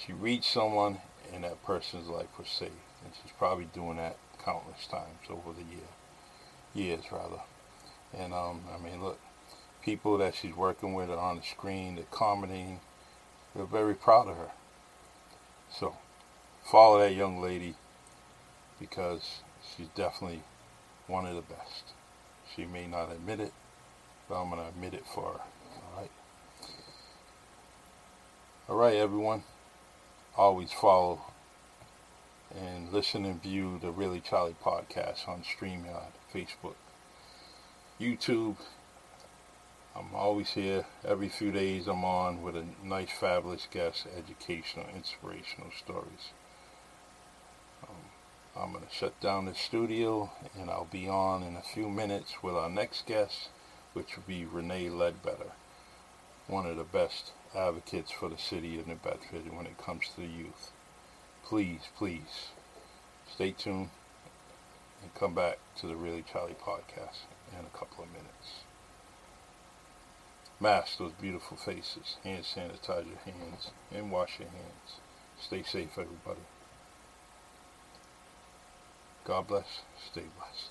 she reached someone and that person's life was saved. And she's probably doing that countless times over the year, years rather. And um, I mean, look, people that she's working with are on the screen, they're commenting, they're very proud of her. So, follow that young lady because she's definitely one of the best. She may not admit it, but I'm going to admit it for her. All right. All right, everyone. Always follow and listen and view the Really Charlie podcast on StreamYard, Facebook, YouTube. I'm always here. Every few days I'm on with a nice, fabulous guest, educational, inspirational stories. Um, I'm going to shut down the studio and I'll be on in a few minutes with our next guest, which will be Renee Ledbetter, one of the best advocates for the city of New Bedford when it comes to the youth please, please stay tuned and come back to the Really Charlie podcast in a couple of minutes. Mask those beautiful faces, hand sanitize your hands, and wash your hands. Stay safe, everybody. God bless. Stay blessed.